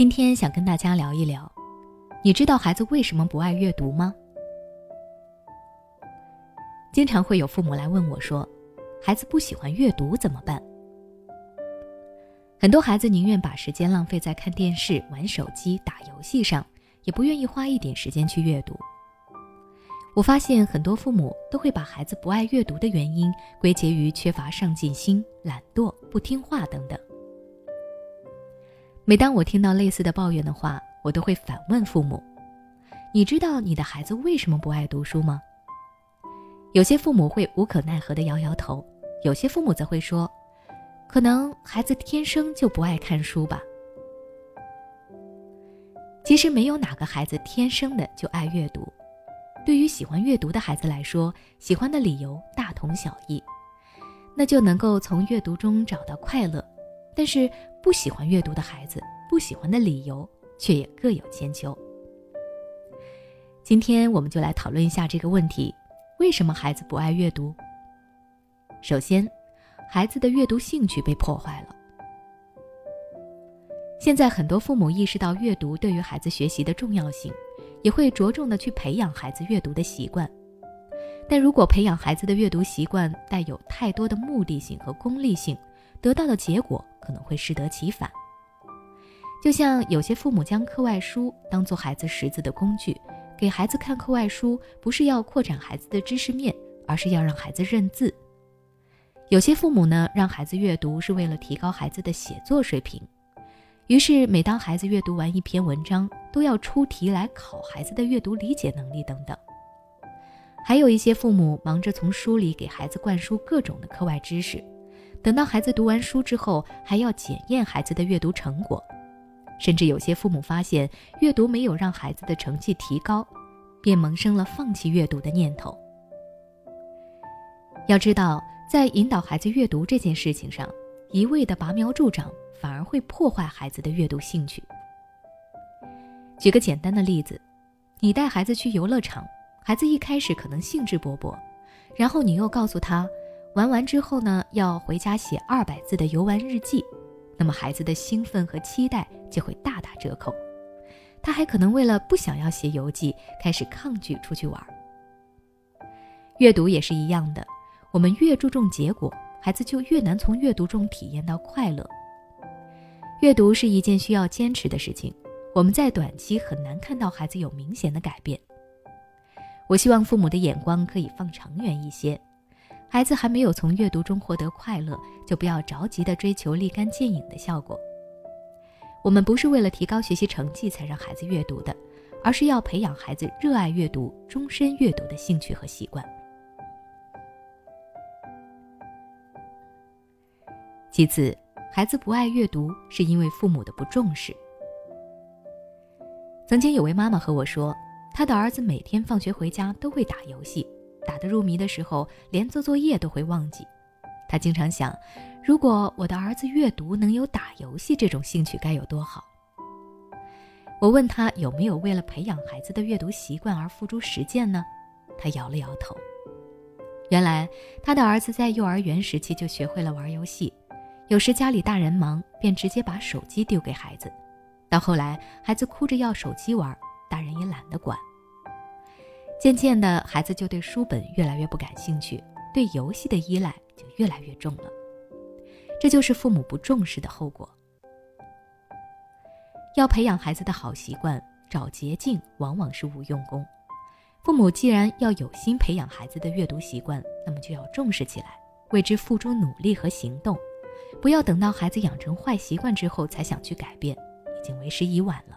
今天想跟大家聊一聊，你知道孩子为什么不爱阅读吗？经常会有父母来问我说，孩子不喜欢阅读怎么办？很多孩子宁愿把时间浪费在看电视、玩手机、打游戏上，也不愿意花一点时间去阅读。我发现很多父母都会把孩子不爱阅读的原因归结于缺乏上进心、懒惰、不听话等等。每当我听到类似的抱怨的话，我都会反问父母：“你知道你的孩子为什么不爱读书吗？”有些父母会无可奈何地摇摇头，有些父母则会说：“可能孩子天生就不爱看书吧。”其实没有哪个孩子天生的就爱阅读。对于喜欢阅读的孩子来说，喜欢的理由大同小异，那就能够从阅读中找到快乐。但是不喜欢阅读的孩子，不喜欢的理由却也各有千秋。今天我们就来讨论一下这个问题：为什么孩子不爱阅读？首先，孩子的阅读兴趣被破坏了。现在很多父母意识到阅读对于孩子学习的重要性。也会着重的去培养孩子阅读的习惯，但如果培养孩子的阅读习惯带有太多的目的性和功利性，得到的结果可能会适得其反。就像有些父母将课外书当做孩子识字的工具，给孩子看课外书不是要扩展孩子的知识面，而是要让孩子认字。有些父母呢，让孩子阅读是为了提高孩子的写作水平。于是，每当孩子阅读完一篇文章，都要出题来考孩子的阅读理解能力等等。还有一些父母忙着从书里给孩子灌输各种的课外知识，等到孩子读完书之后，还要检验孩子的阅读成果。甚至有些父母发现阅读没有让孩子的成绩提高，便萌生了放弃阅读的念头。要知道，在引导孩子阅读这件事情上，一味的拔苗助长。反而会破坏孩子的阅读兴趣。举个简单的例子，你带孩子去游乐场，孩子一开始可能兴致勃勃，然后你又告诉他，玩完之后呢，要回家写二百字的游玩日记，那么孩子的兴奋和期待就会大打折扣，他还可能为了不想要写游记，开始抗拒出去玩。阅读也是一样的，我们越注重结果，孩子就越难从阅读中体验到快乐。阅读是一件需要坚持的事情，我们在短期很难看到孩子有明显的改变。我希望父母的眼光可以放长远一些，孩子还没有从阅读中获得快乐，就不要着急的追求立竿见影的效果。我们不是为了提高学习成绩才让孩子阅读的，而是要培养孩子热爱阅读、终身阅读的兴趣和习惯。其次。孩子不爱阅读，是因为父母的不重视。曾经有位妈妈和我说，她的儿子每天放学回家都会打游戏，打得入迷的时候，连做作业都会忘记。他经常想，如果我的儿子阅读能有打游戏这种兴趣，该有多好。我问他有没有为了培养孩子的阅读习惯而付诸实践呢？他摇了摇头。原来他的儿子在幼儿园时期就学会了玩游戏。有时家里大人忙，便直接把手机丢给孩子。到后来，孩子哭着要手机玩，大人也懒得管。渐渐的，孩子就对书本越来越不感兴趣，对游戏的依赖就越来越重了。这就是父母不重视的后果。要培养孩子的好习惯，找捷径往往是无用功。父母既然要有心培养孩子的阅读习惯，那么就要重视起来，为之付出努力和行动。不要等到孩子养成坏习惯之后才想去改变，已经为时已晚了。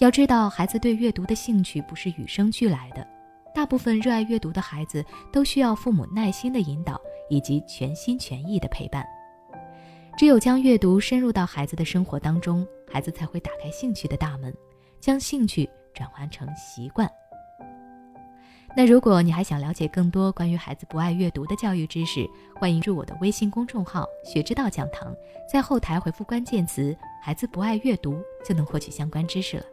要知道，孩子对阅读的兴趣不是与生俱来的，大部分热爱阅读的孩子都需要父母耐心的引导以及全心全意的陪伴。只有将阅读深入到孩子的生活当中，孩子才会打开兴趣的大门，将兴趣转换成习惯。那如果你还想了解更多关于孩子不爱阅读的教育知识，欢迎入我的微信公众号“学之道讲堂”，在后台回复关键词“孩子不爱阅读”，就能获取相关知识了。